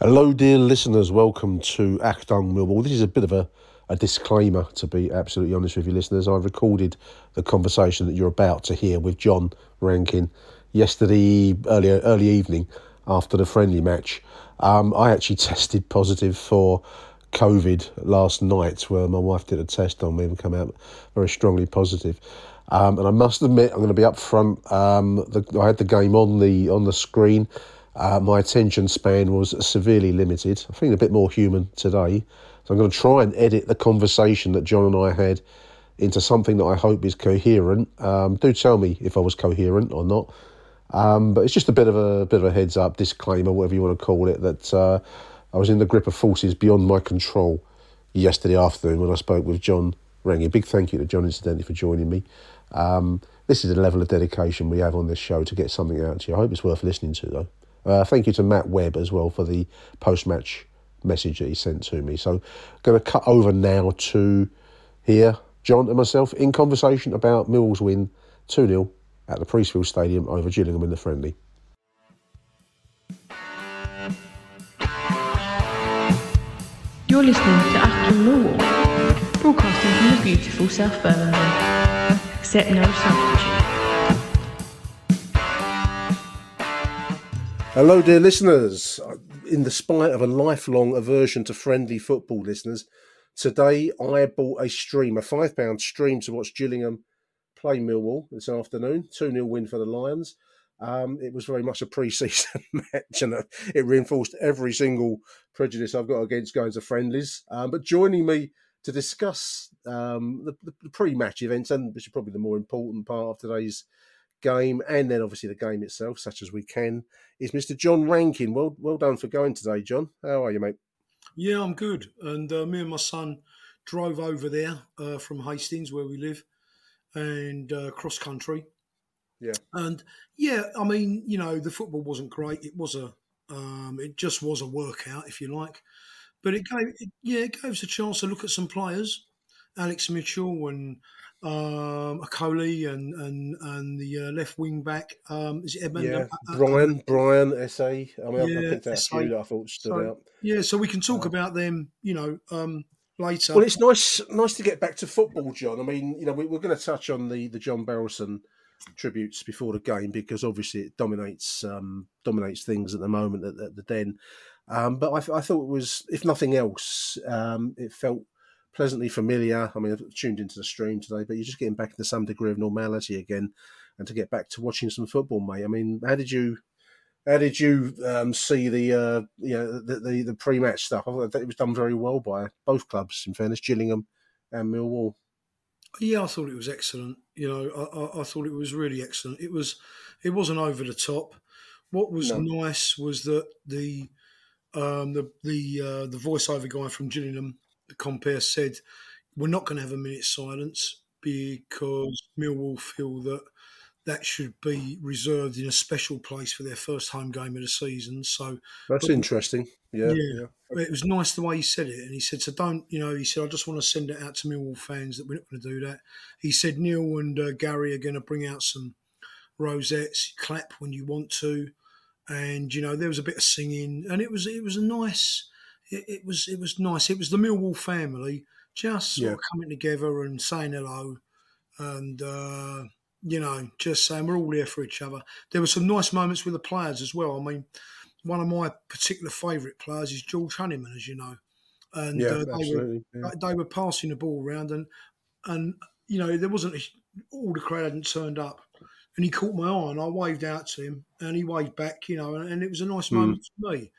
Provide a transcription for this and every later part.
Hello, dear listeners. Welcome to Achtung Millwall. This is a bit of a, a disclaimer, to be absolutely honest with you, listeners. I recorded the conversation that you're about to hear with John Rankin yesterday, earlier early evening after the friendly match. Um, I actually tested positive for COVID last night, where my wife did a test on me and come out very strongly positive. Um, and I must admit, I'm going to be up front. Um, the, I had the game on the on the screen. Uh, my attention span was severely limited. I'm feeling a bit more human today, so I'm going to try and edit the conversation that John and I had into something that I hope is coherent. Um, do tell me if I was coherent or not. Um, but it's just a bit of a bit of a heads up, disclaimer, whatever you want to call it, that uh, I was in the grip of forces beyond my control yesterday afternoon when I spoke with John Rankin. Big thank you to John, incidentally, for joining me. Um, this is the level of dedication we have on this show to get something out to you. I hope it's worth listening to, though. Uh, thank you to Matt Webb as well for the post match message that he sent to me. So, going to cut over now to here, John and myself in conversation about Mill's win 2 0 at the Priestfield Stadium over Gillingham in the friendly. You're listening to Achtung Millwall, broadcasting from the beautiful South Birmingham. Accept no substitute. Hello, dear listeners. In the spite of a lifelong aversion to friendly football, listeners, today I bought a stream, a £5 stream to watch Gillingham play Millwall this afternoon. 2 0 win for the Lions. Um, it was very much a pre season match and it reinforced every single prejudice I've got against going to friendlies. Um, but joining me to discuss um, the, the pre match events, and which is probably the more important part of today's game, and then obviously the game itself, such as we can, is Mr. John Rankin. Well, well done for going today, John. How are you, mate? Yeah, I'm good. And uh, me and my son drove over there uh, from Hastings, where we live, and uh, cross country. Yeah. And yeah, I mean, you know, the football wasn't great. It was a, um, it just was a workout, if you like. But it gave, it, yeah, it gave us a chance to look at some players, Alex Mitchell and um, Akoli and and and the uh, left wing back. Um, is it Edmund? Yeah, Uh, uh, Brian, Brian, Esse. I mean, Yeah, I picked out a few that I thought stood So, out. yeah, so we can talk Uh, about them, you know, um, later. Well, it's nice, nice to get back to football, John. I mean, you know, we, we're going to touch on the the John Berylson tributes before the game because obviously it dominates um, dominates things at the moment at, at the Den. Um, but I, I thought it was, if nothing else, um, it felt pleasantly familiar. I mean, I've tuned into the stream today, but you're just getting back into some degree of normality again, and to get back to watching some football, mate. I mean, how did you? How did you um, see the uh, you know the, the the pre-match stuff? I thought it was done very well by both clubs. In fairness, Gillingham and Millwall. Yeah, I thought it was excellent. You know, I, I, I thought it was really excellent. It was, it wasn't over the top. What was No. nice was that the, um, the the uh, the voiceover guy from Gillingham, the compere, said, "We're not going to have a minute's silence because Millwall feel that that should be reserved in a special place for their first home game of the season." So That's But- interesting. Yeah, Yeah. yeah. it was nice the way he said it, and he said, "So don't, you know," he said, "I just want to send it out to Millwall fans that we're not going to do that." He said, "Neil and uh, Gary are going to bring out some rosettes, clap when you want to, and you know there was a bit of singing, and it was it was a nice, it, it was it was nice. It was the Millwall family just sort Yeah. of coming together and saying hello, and uh, you know, just saying we're all here for each other. There were some nice moments with the players as well. I mean, one of my particular favourite players is George Honeyman, as you know, and Yeah, uh, they were yeah. they were passing the ball around, and and you know there wasn't a, all the crowd hadn't turned up, and he caught my eye, and I waved out to him, and he waved back, you know, and, and it was a nice Hmm. moment for me,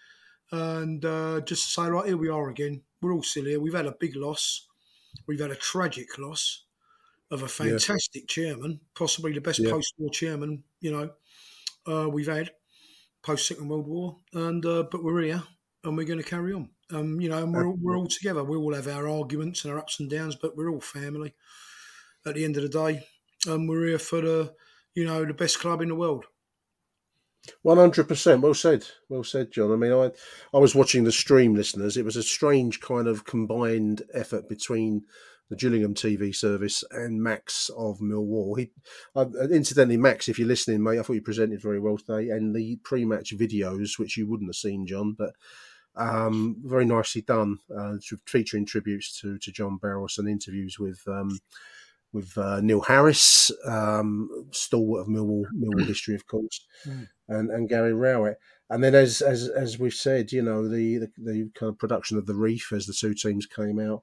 and uh, just to say, right here we are again. We're all still here. We've had a big loss. We've had a tragic loss of a fantastic chairman, possibly the best Yeah. post-war chairman, you know, uh, we've had post Second World War, and uh, but we're here and we're going to carry on. Um, you know, and we're, all- we're all together. We all have our arguments and our ups and downs, but we're all family. At the end of the day, um, we're here for the, you know, the best club in the world. One hundred percent. Well said. Well said, John. I mean, I I was watching the stream, listeners. It was a strange kind of combined effort between the Gillingham TV service and Max of Millwall. He, incidentally, Max, if you're listening, mate, I thought you presented very well today, and the pre-match videos, which you wouldn't have seen, John, but um, very nicely done, uh, featuring tributes to to John Barros and interviews with. Um, with uh, Neil Harris, um, stalwart of Millwall, Millwall history, of course, Mm. and, and Gary Rowett. And then, as as as we've said, you know, the, the the kind of production of the Reef as the two teams came out,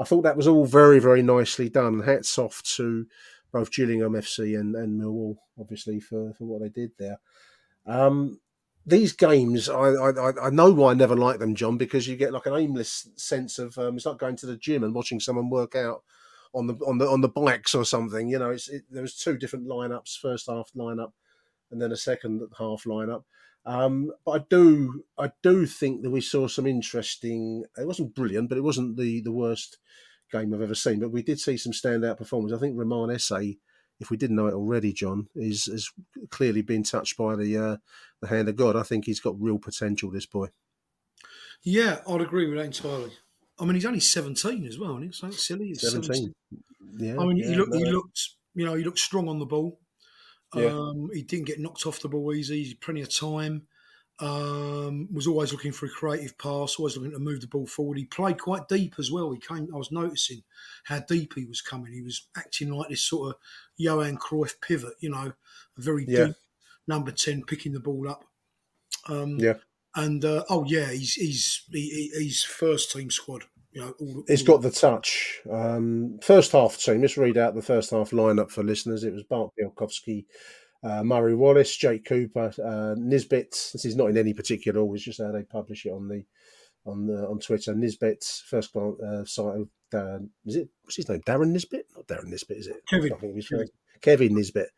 I thought that was all very very nicely done. And hats off to both Gillingham FC and, and Millwall, obviously for, for what they did there. Um, these games, I, I I know why I never like them, John, because you get like an aimless sense of um, it's like going to the gym and watching someone work out on the on the on the bikes or something. You know, it's it, there was two different lineups, first half lineup, and then a second half lineup. Um, but I do I do think that we saw some interesting. It wasn't brilliant, but it wasn't the the worst game I've ever seen. But we did see some standout performance. I think Romain Esse, if we didn't know it already, John, is is clearly been touched by the uh, the hand of God. I think he's got real potential. This boy. Yeah, I'd agree with that entirely. I mean, he's only 17 as well, and it's like silly. He's 17. Yeah. I mean, yeah, he looked, he no. looked, you know, he looked strong on the ball. Yeah. Um, he didn't get knocked off the ball easy. He had plenty of time. Um, was always looking for a creative pass. Always looking to move the ball forward. He played quite deep as well. He came. I was noticing how deep he was coming. He was acting like this sort of Johan Cruyff pivot. You know, a very Yeah. deep number ten, picking the ball up. Um, Yeah. And uh, oh yeah, he's he's he, he- he's first team squad. You know, all, He's all- got the touch. Um, first half team. Let's read out the first half lineup for listeners. It was Bart Bialkowski, uh, Murray Wallace, Jake Cooper, uh, Nisbet. This is not in any particular order. It's just how they publish it on the on the on Twitter. Nisbet, first glance uh, sight of uh, is it what's his name? Darren Nisbet? Not Darren Nisbet, is it? Kevin. I think his first- Kevin Nisbet.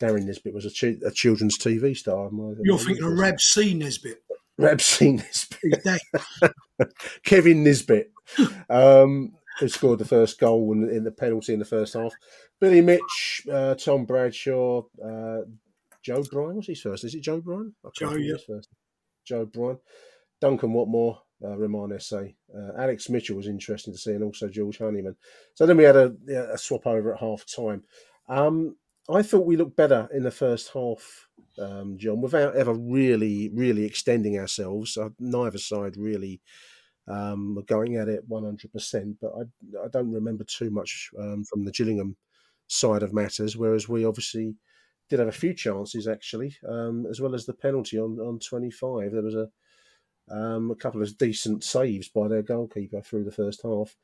Darren Nisbet was a, chi- a children's TV star. You're thinking of Rab C Nesbitt. Rab Nesbitt. Kevin Nisbet, um, who scored the first goal in, in the penalty in the first half. Billy Mitch, uh, Tom Bradshaw, uh, Joe Bryan. What's his first? Is it Joe Bryan? Joe, yeah. first. Joe Bryan. Duncan Watmore, uh, Roman. Uh, Alex Mitchell was interesting to see, and also George Honeyman. So then we had a, a swap over at half time. Um, I thought we looked better in the first half, um, John, without ever really, really extending ourselves. Uh, neither side really um, were going at it 100%, but I, I don't remember too much um, from the Gillingham side of matters, whereas we obviously did have a few chances, actually, um, as well as the penalty on, on 25. There was a, um, a couple of decent saves by their goalkeeper through the first half.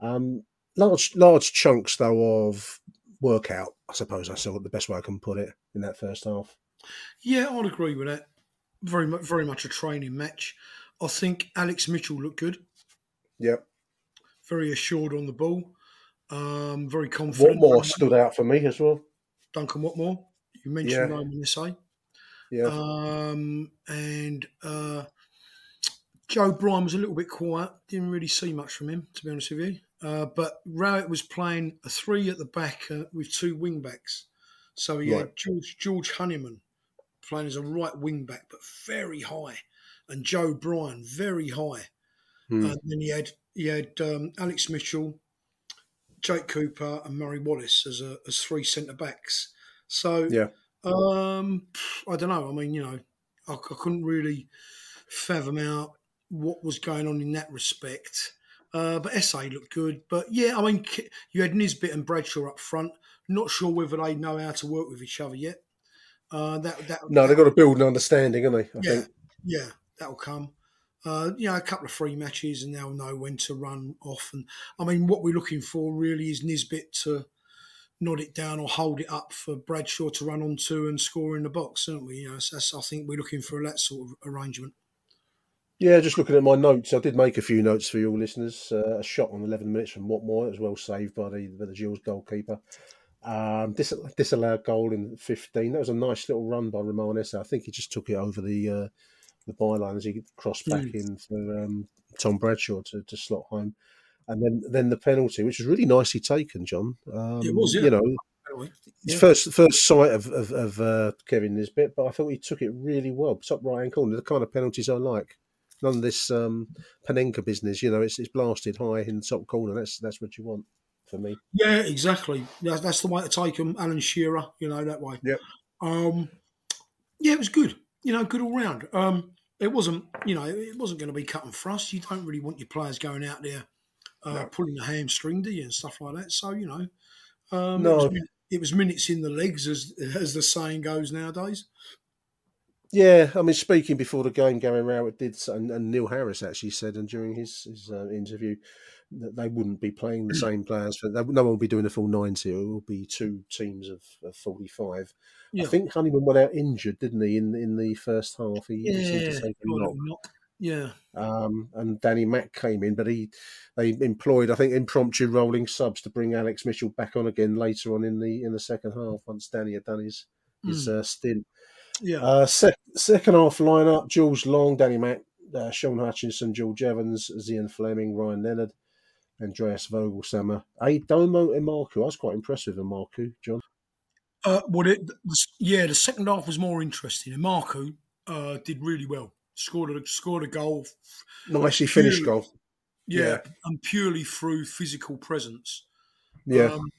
Um, large, large chunks, though, of workout, I suppose I saw the best way I can put it in that first half. Yeah, I'd agree with that. Very much, very much a training match. I think Alex Mitchell looked good, Yep. very assured on the ball, um, very confident. Watmore stood out for me as well. Duncan Watmore. You mentioned Yeah. Romain Esse. Yeah. Um, and uh, Joe Bryan was a little bit quiet. Didn't really see much from him, to be honest with you. Uh, but Rowett was playing a three at the back uh, with two wing backs. So he had George, George Honeyman playing as a right wing back, but very high, and Joe Bryan very high. Hmm. And then he had he had um, Alex Mitchell, Jake Cooper, and Murray Wallace as a, as three centre backs. So Yeah. um, I don't know. I mean, you know, I, I couldn't really fathom out what was going on in that respect. Uh, but Esse looked good. But yeah, I mean, you had Nisbet and Bradshaw up front. Not sure whether they know how to work with each other yet. Uh, that, that no, they've got to build an understanding, haven't they? I yeah, think. yeah, that'll come. Uh, you know, a couple of free matches, and they'll know when to run off. And I mean, what we're looking for really is Nisbet to nod it down or hold it up for Bradshaw to run onto and score in the box, aren't we? You know, so that's, I think we're looking for that sort of arrangement. Yeah, just looking at my notes, I did make a few notes for your listeners. Uh, a shot on 11 minutes from Watmore, as well saved by the by the Gills goalkeeper. Um, dis- disallowed goal in 15. That was a nice little run by Romain Esse. I think he just took it over the uh, the byline as he crossed back mm. in for um, Tom Bradshaw to, to slot home. And then then the penalty, which was really nicely taken, John. Um, it was, yeah. You know, yeah. first first sight of, of, of uh, Kevin Nisbet, but I thought he took it really well. Top right hand corner, the kind of penalties I like none of this um, Panenka business. You know, it's, it's blasted high in the top corner. That's that's what you want for me. Yeah, exactly. That's, that's the way to take them. Alan Shearer, you know, that way. Yeah. Um, yeah, it was good. You know, good all round. Um, it wasn't, you know, it wasn't going to be cut and thrust. You don't really want your players going out there uh, no. pulling the hamstring, do you, and stuff like that. So you know, um, no. it, was, it was minutes in the legs, as as the saying goes nowadays. Yeah, I mean, speaking before the game, Gary Rowett did, and, and Neil Harris actually said, and during his, his uh, interview, they wouldn't be playing the same players. But no one will be doing a full ninety. It will be two teams of, of forty-five. Yeah. I think Honeyman went out injured, didn't he? In in the first half, he, yeah, seemed to take a knock. knock. Yeah. Um, and Danny Mack came in, but he they employed, I think, impromptu rolling subs to bring Alex Mitchell back on again later on in the in the second half once Danny had done his his mm. uh, stint. Yeah. Uh, sec- second half lineup: George Long, Danny Mack, uh, Shaun Hutchinson, George Evans, Zian Flemming, Ryan Leonard, Andreas Voglsammer. Aidomo Emakhu. I was quite impressed with Emakhu, John. Uh, what it, yeah, the second half was more interesting. Emakhu uh, did really well. Scored a scored a goal. Nicely finished goal. Yeah, yeah, and purely through physical presence. Yeah. Um,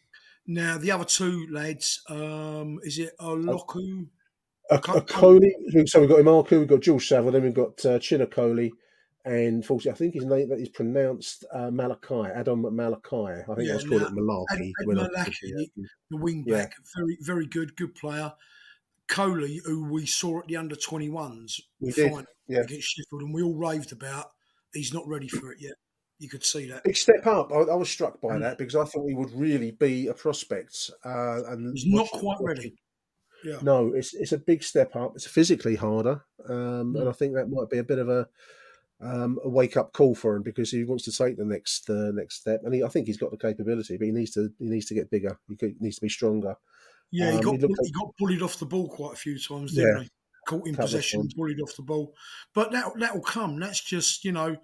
now the other two lads, um, is it Oloku? a, a Coley. So we've got Emakhu, we've got George Saville, then we've got uh, Coley, and I think his name that is pronounced uh, Malachi, Adam Malachi. I think yeah, I was called it Malarkey. Ed, Ed the wing back, yeah. very very good, good player. Coley, who we saw at the under 21s we yeah. against Sheffield, and we all raved about. He's not ready for it yet. You could see that. Big step up. I, I was struck by mm. that because I thought he would really be a prospect. Uh, and he's not quite ready. Yeah. No, it's it's a big step up. It's physically harder, um, and I think that might be a bit of a um, a wake up call for him because he wants to take the next uh, next step, and he, I think he's got the capability, but he needs to he needs to get bigger. He needs to be stronger. Yeah, he um, got he, he, got bullied off the ball quite a few times, didn't yeah. he? Caught in possession, bullied off the ball, but that that will come. That's just you know,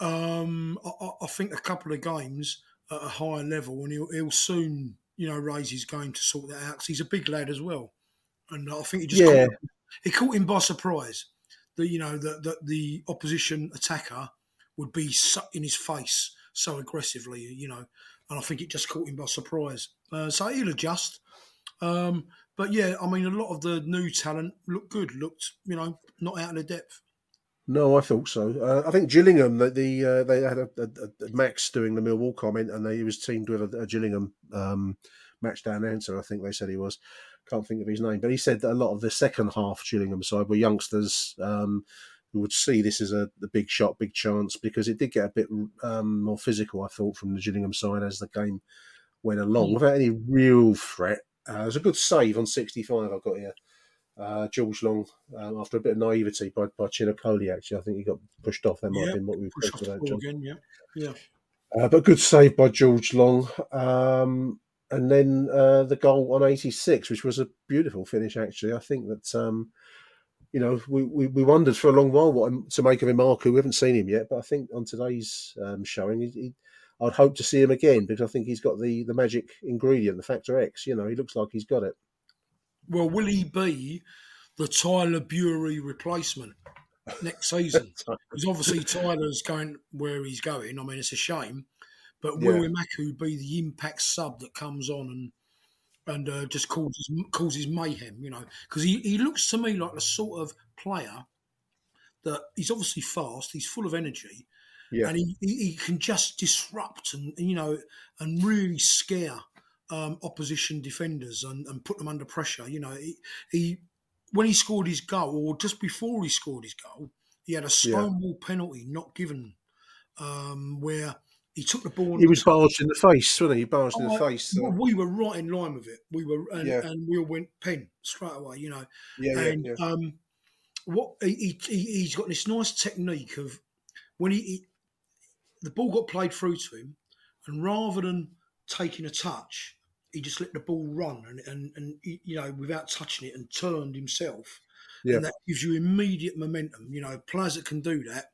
um, I, I, think a couple of games at a higher level, and he'll, he'll soon you know, raise his game to sort that out because he's a big lad as well. And I think he just yeah. caught, it caught him by surprise that you know that that the opposition attacker would be in his face so aggressively, you know, and I think it just caught him by surprise. Uh, so he'll adjust. Um, but yeah, I mean, a lot of the new talent looked good, looked you know not out of the depth. No, I thought so. Uh, I think Gillingham, the, the uh, they had a, a, a, Max doing the Millwall comment, and they, he was teamed with a, a Gillingham um, match day announcer. I think they said he was. Can't think of his name, but he said that a lot of the second half Gillingham side were youngsters um, who would see this as a, a, big shot, big chance because it did get a bit um, more physical. I thought from the Gillingham side as the game went along, mm. without any real threat. Uh, it was a good save on 65. I've got here uh, George Long um, after a bit of naivety by, by Chinakoli. Actually, I think he got pushed off. That might yeah, have been what we talked about. John. Again, yeah, yeah. Uh, but good save by George Long. Um, and then uh, the goal on 86, which was a beautiful finish, actually. I think that, um, you know, we, we, we, wondered for a long while what to make of Emakhu. We haven't seen him yet, but I think on today's um, showing, he, he, I'd hope to see him again because I think he's got the, the magic ingredient, the factor X. You know, he looks like he's got it. Well, will he be the Tyler Burey replacement next season? Because obviously Tyler's going where he's going. I mean, it's a shame, but will yeah. Emakhu be the impact sub that comes on and and uh, just causes causes mayhem? You know, because he, he looks to me like the sort of player that he's obviously fast, he's full of energy, Yeah. and he, he, he can just disrupt and you know and really scare um, opposition defenders and, and put them under pressure. You know, he, he when he scored his goal or just before he scored his goal, he had a stonewall penalty not given um, where he took the ball. He was barged in the face, wasn't he? He barged in the Oh, face. so- we were right in line with it. We were, and, Yeah. and we all went pen straight away. You know, yeah, yeah, and yeah. um, what he, he he's got this nice technique of when he, he the ball got played through to him, and rather than taking a touch, he just let the ball run and and, and you know without touching it and turned himself. Yeah. And that gives you immediate momentum. You know, players that can do that,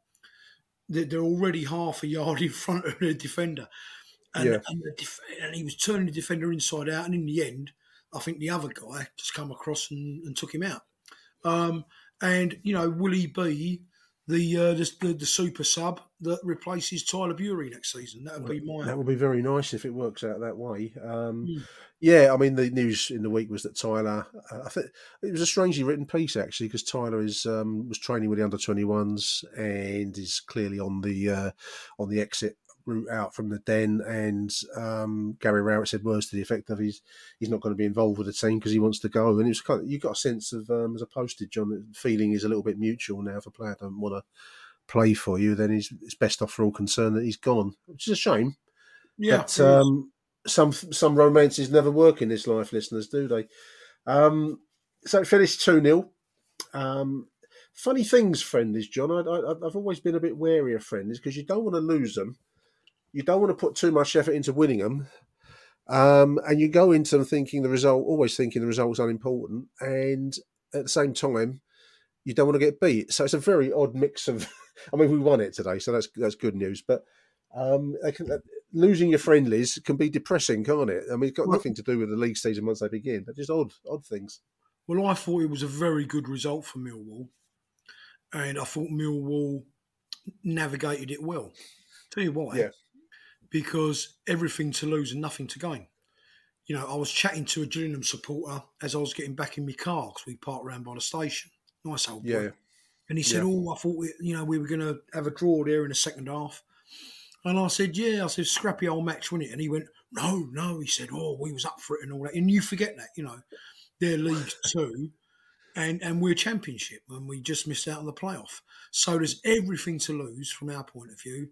they're, they're already half a yard in front of the defender. And, Yeah. and, the def- and he was turning the defender inside out. And in the end, I think the other guy just come across and, and took him out. Um, and you know, will he be the, uh, the the the super sub that replaces Tyler Burey next season? That would be my That would be very nice if it works out that way. Um, Mm. Yeah, I mean, the news in the week was that Tyler. Uh, I think it was a strangely written piece actually, because Tyler is um, was training with the under twenty ones and is clearly on the uh, on the exit route out from the den. And um, Gary Rowett said words to the effect of he's he's not going to be involved with the team because he wants to go. And it was kind of, you got a sense of um, as a postage on the feeling is a little bit mutual now. If a player don't want to play for you, then he's, it's best off for all concerned that he's gone, which is a shame. yeah. But um, some some romances never work in this life, listeners, do they? Um, so it finished two 0 um, Funny things, friendlies, John. I, I, I've always been a bit wary of friendlies because you don't want to lose them. You don't want to put too much effort into winning them. Um, and you go into them thinking the result, always thinking the result's unimportant, and at the same time, you don't want to get beat. So it's a very odd mix of. I mean, we won it today, so that's that's good news. But um, they can, losing your friendlies can be depressing, can't it? I mean, it's got Well- nothing to do with the league season once they begin. They're just odd, odd things. Well, I thought it was a very good result for Millwall, and I thought Millwall navigated it well. Tell you why? Yeah. Because everything to lose and nothing to gain. You know, I was chatting to a Gillingham supporter as I was getting back in my car because we parked around by the station. Nice old boy. Yeah, And he said, Yeah. "Oh, I thought we, you know we were going to have a draw there in the second half." And I said, "Yeah." I said, "Scrappy old match, wasn't it?" And he went, "No, no." He said, "Oh, we was up for it and all that." And you forget that, you know, they're League Two, and and we're Championship, and we just missed out on the playoff. So there's everything to lose from our point of view,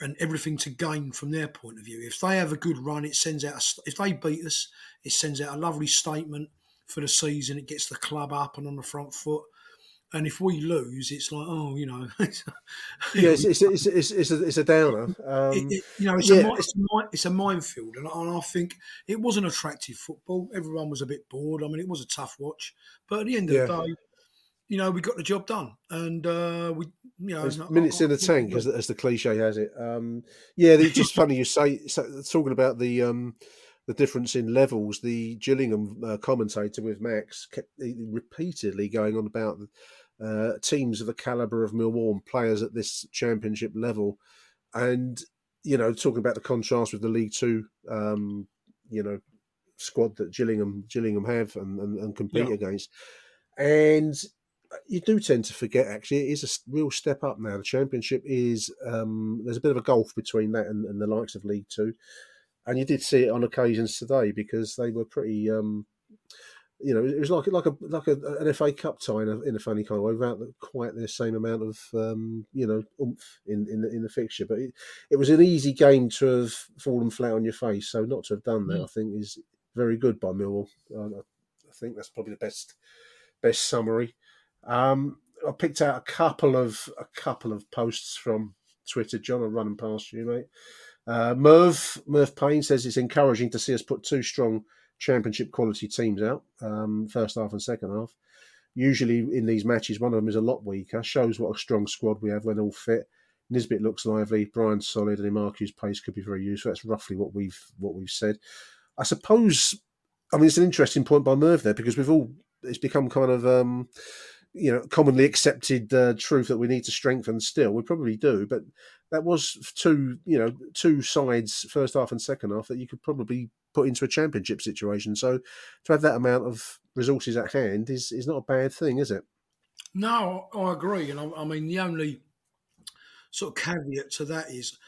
and everything to gain from their point of view. If they have a good run, it sends out. A, if they beat us, it sends out a lovely statement for the season. It gets the club up and on the front foot. And if we lose, it's like, oh, you know, yeah. It's it's it's, it's, it's, a, it's a downer. Um, it, it- you know, it's, yeah, a, it's, a, it's a minefield, and, I- and I think it wasn't attractive football. Everyone was a bit bored. I mean, it was a tough watch, but at the end of Yeah. the day, you know, we got the job done, and uh, we, you know, I- minutes in the tank, as, as the cliche has it. Um, yeah, it's just funny you say so, talking about the um, the difference in levels. The Gillingham uh, commentator with Max kept repeatedly going on about uh, teams of the caliber of Millwall and players at this championship level, and you know talking about the contrast with the League Two, um, you know, squad that Gillingham Gillingham have and, and, and compete Yeah. against, and you do tend to forget actually. It is a real step up now. The championship is um there's a bit of a gulf between that and, and the likes of league two. And you did see it on occasions today because they were pretty um you know it was like like a like a, an FA Cup tie in a, in a funny kind of way without quite the same amount of um you know oomph in in the, in the fixture. But it, it was an easy game to have fallen flat on your face. So not to have done that Mm. I think is very good by Millwall. I think that's probably the best best summary um, I picked out a couple of a couple of posts from Twitter. John, I'm running past you, mate. Uh, Merv Merv Payne says it's encouraging to see us put two strong championship quality teams out, um, first half and second half. Usually in these matches, one of them is a lot weaker. Shows what a strong squad we have when all fit. Nisbet looks lively. Brian's solid, and Emakhu's pace could be very useful. That's roughly what we've what we've said. I suppose. I mean, it's an interesting point by Merv there because we've all it's become kind of um, you know commonly accepted uh, truth that we need to strengthen still we probably do but that was two you know two sides first half and second half that you could probably put into a championship situation so to have that amount of resources at hand is is not a bad thing is it No, I agree, and I, I mean the only sort of caveat to that is,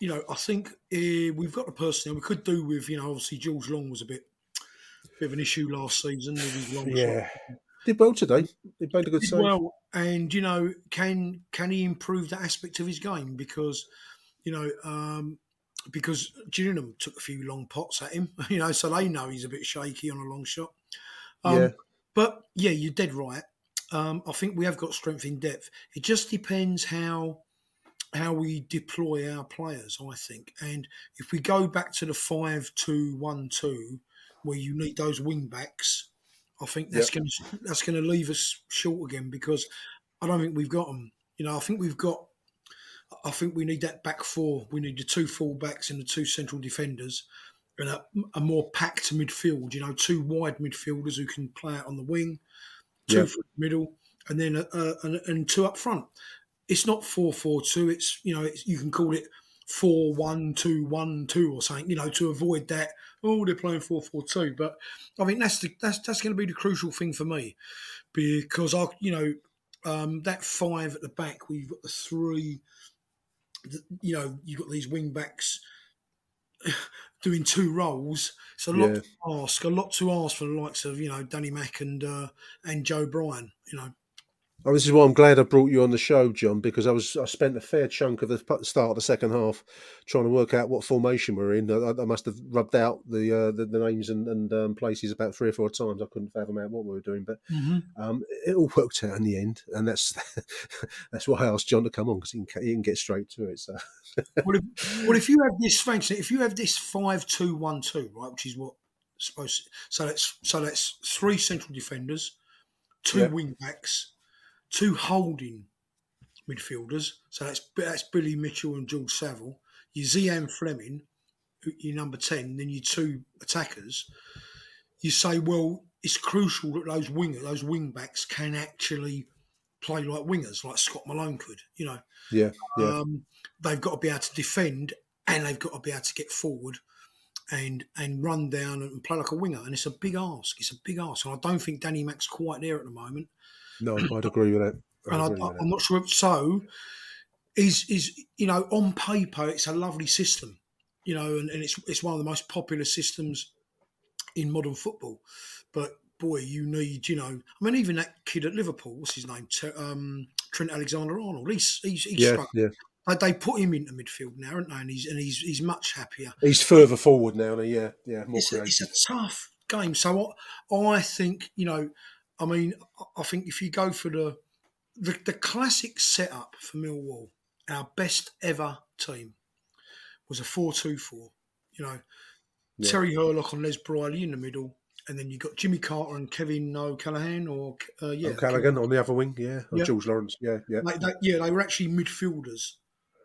you know, I think uh, we've got the personnel. We could do with, you know, obviously george Long was a bit, bit of an issue last season with his long Yeah. shot. Did well today. He played a good save. well, and you know, can can he improve that aspect of his game? Because you know, um, because Gillingham took a few long pots at him, you know, so they know he's a bit shaky on a long shot. Um, Yeah. But yeah, you're dead right. Um, I think we have got strength in depth. It just depends how how we deploy our players. I think, and if we go back to the five-two-one-two, where you need those wing backs, I think that's going to that's going to leave us short again because I don't think we've got them. You know, I think we've got. I think we need that back four. We need the two fullbacks and the two central defenders, and a, a more packed midfield. You know, two wide midfielders who can play out on the wing, two the middle, and then uh, and, and two up front. It's not four four two. It's you know, it's, you can call it four one two one two or something. You know, to avoid that. Oh, they're playing four four two. But I think that's the, that's that's going to be the crucial thing for me because I you know um, that five at the back. We've got the three. You know, you've got these wing backs doing two roles. It's a lot Yeah. to ask. A lot to ask for the likes of you know Danny Mack and uh, and Joe Bryan. You know, Oh, this is why I'm glad I brought you on the show, John, because I was I spent a fair chunk of the start of the second half trying to work out what formation we're in. I, I must have rubbed out the uh, the, the names and, and um, places about three or four times. I couldn't fathom out what we were doing, but um, it all worked out in the end, and that's that's why I asked John to come on because he can, he can get straight to it. So well, if, well, if you have this, thanks. If you have this five two one two, right, which is what supposed. To, so that's so that's three central defenders, two Yeah. wing backs, two holding midfielders. So that's that's Billy Mitchell and George Saville. Your Zian Flemming, your number ten, then your two attackers. You say, well, it's crucial that those winger, those wing backs, can actually play like wingers, like Scott Malone could. You know, yeah, yeah, um, they've got to be able to defend and they've got to be able to get forward and and run down and play like a winger. And it's a big ask. It's a big ask. And I don't think Danny Mack's quite there at the moment. No, I'd agree with that. I'd And I, agree I, with that. I'm not sure. If, so is is you know on paper it's a lovely system, you know, and, and it's it's one of the most popular systems in modern football. But boy, you need you know. I mean, even that kid at Liverpool, what's his name? T- Um, Trent Alexander Arnold. He's he's, he's Yeah, struck. yeah. They, put him into midfield now, aren't they? And he's and he's he's much happier. He's further forward now. and Yeah, yeah, more It's a, it's a tough game. So I, I think you know, I mean, I- think if you go for the the, the classic setup for Millwall, our best ever team was a four-two-four. You know, Yeah. Terry Hurlock and Les Briley in the middle, and then you got Jimmy Carter and Kevin O'Callaghan, or uh, yeah, O'Callaghan on the other wing. Yeah, or Yeah. Jules Lawrence. Yeah, yeah. They, they, yeah, they were actually midfielders.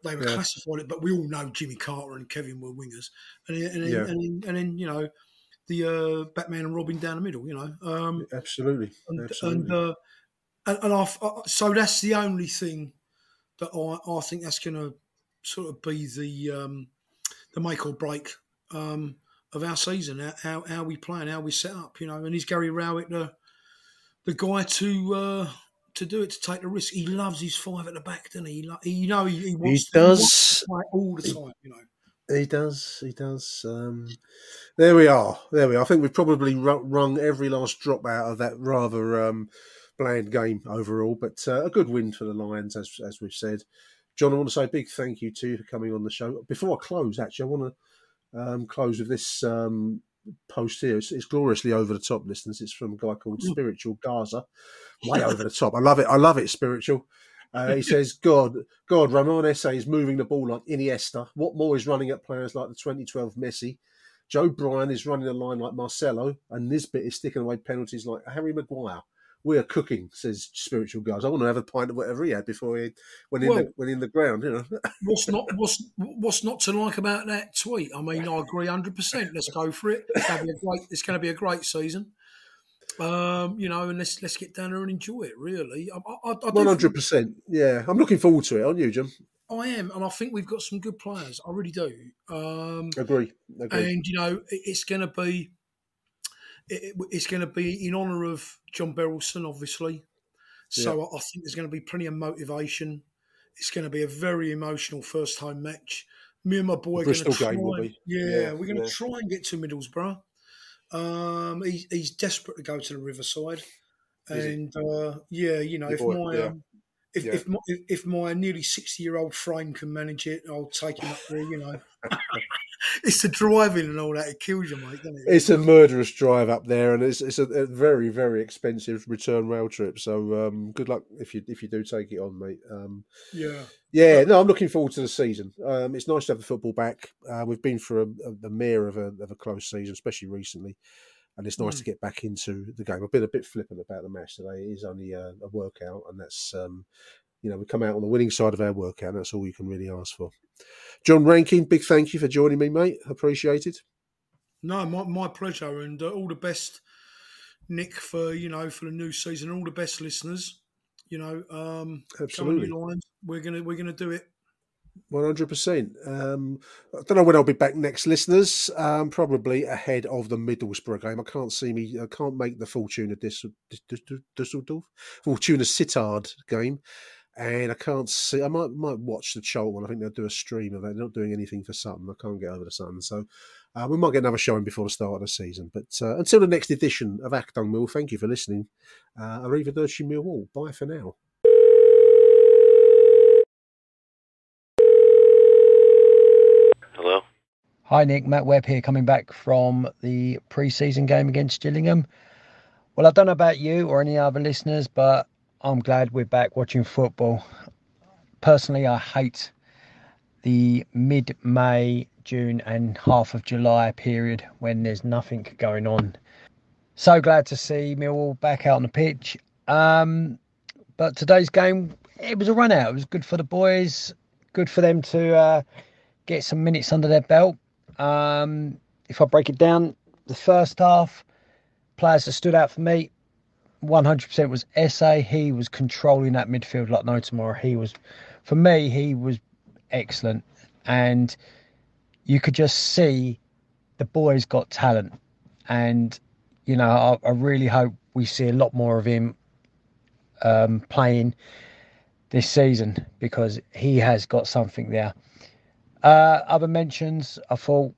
They were Yeah. classified it, but we all know Jimmy Carter and Kevin were wingers, and then, and then, and, then, and then you know the uh, Batman and Robin down the middle. You know, um, Absolutely, and, absolutely. and, uh, and, and I, so that's the only thing that I, I think that's going to sort of be the um, the make or break um, of our season. How, how how we play and how we set up. You know, and is Gary Rowett the the guy to uh, to do it to take the risk? He loves his five at the back, doesn't he? He, lo- he you know he, he wants to- he wants does. to play all the time. You know. He does. He does. Um, there we are. There we are. I think we've probably wrung every last drop out of that rather um, bland game overall, but uh, a good win for the Lions, as as we've said. John, I want to say a big thank you to you for coming on the show. Before I close, actually, I want to um, close with this um, post here. It's, it's gloriously over the top, listeners. It's from a guy called Spiritual Gaza. Way over the top. I love it. I love it, Spiritual. Uh, he says, God, God, Ramon Esse is moving the ball like Iniesta. Watmore is running at players like the 2012 Messi? Joe Bryan is running the line like Marcelo, and Nisbet is sticking away penalties like Harry Maguire. We are cooking, says spiritual guys. I want to have a pint of whatever he had before he went in, Well- the, went in the ground. You know, What's not what's what's not to like about that tweet? I mean, I agree hundred percent. Let's go for it. It's going to be a great. It's going to be a great season. Um, you know, and let's let's get down there and enjoy it. Really, one hundred percent. Yeah, I'm looking forward to it. Aren't you, Jim? I am, and I think we've got some good players. I really do. Um, Agree. Agree. and you know, it, it's going to be it, it- it's going to be in honour of John Berylson, obviously. So I, I think there's going to be plenty of motivation. it's going to be a very emotional first home match. Me and my boy are going to try. game will and- be. Yeah, Yeah, we're going to yeah. try and get to Middlesbrough. Um, he, he's desperate to go to the Riverside, and uh, yeah, you know, Your if boy, my yeah. um, if, Yeah. if my if, my nearly sixty year old frame can manage it, I'll take him up there. You know, it's the driving and all that. It kills you, mate. Doesn't it? It's a murderous drive up there, and it's it's a, a very very expensive return rail trip. So um, good luck if you if you do take it on, mate. Um, yeah. yeah, no, I'm looking forward to the season. Um, it's nice to have the football back. Uh, we've been through a, a, a mere of a of a close season, especially recently, and it's nice Mm. to get back into the game. I've been a bit flippant about the match today. It is only a, a workout, and that's um, you know we come out on the winning side of our workout. And that's all you can really ask for. John Rankin, big thank you for joining me, mate. Appreciate it. No, my, my pleasure, and uh, all the best, Nick, for you know for the new season. All the best, listeners. You know, um, Absolutely. Lions. We're gonna we're gonna do it. One hundred percent. Um, I don't know when I'll be back next, listeners. Um, probably ahead of the Middlesbrough game. I can't see me. I can't make the Fortuna Dis- Dusseldorf, Fortuna Sittard game, and I can't see. I might might watch the Charlton one. I think they'll do a stream of it. They're not doing anything for Sutton. I can't get over the Sutton, so uh, we might get another showing before the start of the season. But uh, until the next edition of Acton Mill, thank you for listening. Uh, Arrivederci Millwall. Bye for now. Hi, Nick. Matt Webb here, coming back from the pre season game against Gillingham. Well, I don't know about you or any other listeners, but I'm glad we're back watching football. Personally, I hate the mid May, June, and half of July period when there's nothing going on. So glad to see Millwall back out on the pitch. Um, but today's game, it was a run out. It was good for the boys, good for them to uh, get some minutes under their belt. Um, if I break it down, the first half, players that stood out for me, 100% was Esse. He was controlling that midfield like no tomorrow. He was, for me, he was excellent. And you could just see the boys got talent. And, you know, I, I really hope we see a lot more of him um, playing this season because he has got something there. Uh, other mentions, I thought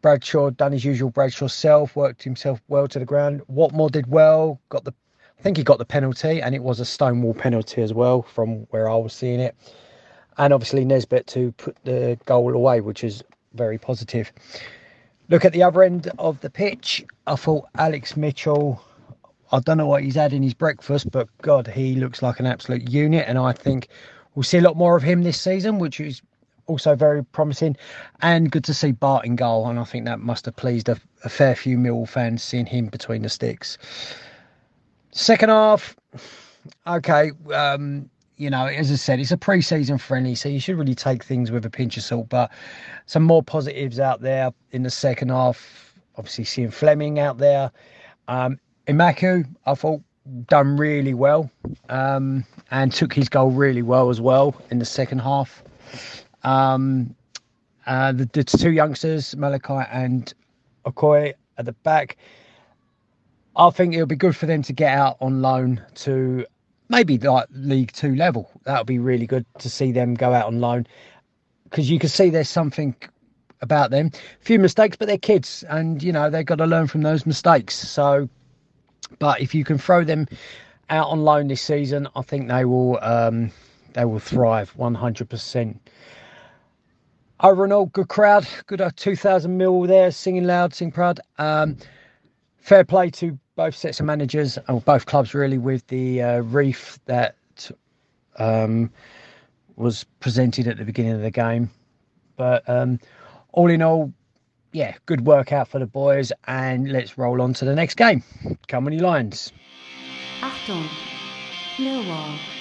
Bradshaw done his usual Bradshaw self, worked himself well to the ground. Watmore did well, got the, I think he got the penalty, and it was a stonewall penalty as well from where I was seeing it. And obviously Nisbet to put the goal away, which is very positive. Look at the other end of the pitch. I thought Alex Mitchell. I don't know what he's had in his breakfast, but God, he looks like an absolute unit, and I think we'll see a lot more of him this season, which is also very promising and good to see Bart in goal. And I think that must have pleased a, a fair few Millwall fans seeing him between the sticks. Second half, okay, um, you know, as I said, it's a pre-season friendly, so you should really take things with a pinch of salt. But some more positives out there in the second half. Obviously, seeing Flemming out there. Um, Emakhu, I thought done really well um, and took his goal really well as well in the second half. Um, uh, the, the two youngsters, Malachi and Okoye, at the back. I think it'll be good for them to get out on loan to maybe like League Two level. That would be really good to see them go out on loan because you can see there's something about them. A few mistakes, but they're kids, and you know they've got to learn from those mistakes. So, but if you can throw them out on loan this season, I think they will um, they will thrive 100 percent. Overall, good crowd, good uh, 2,000 mil there, singing loud, sing proud. Um, fair play to both sets of managers, or both clubs really, with the uh, reef that um, was presented at the beginning of the game. But um, all in all, yeah, good workout for the boys, and let's roll on to the next game. Come on, you Lions. Achtung, Millwall.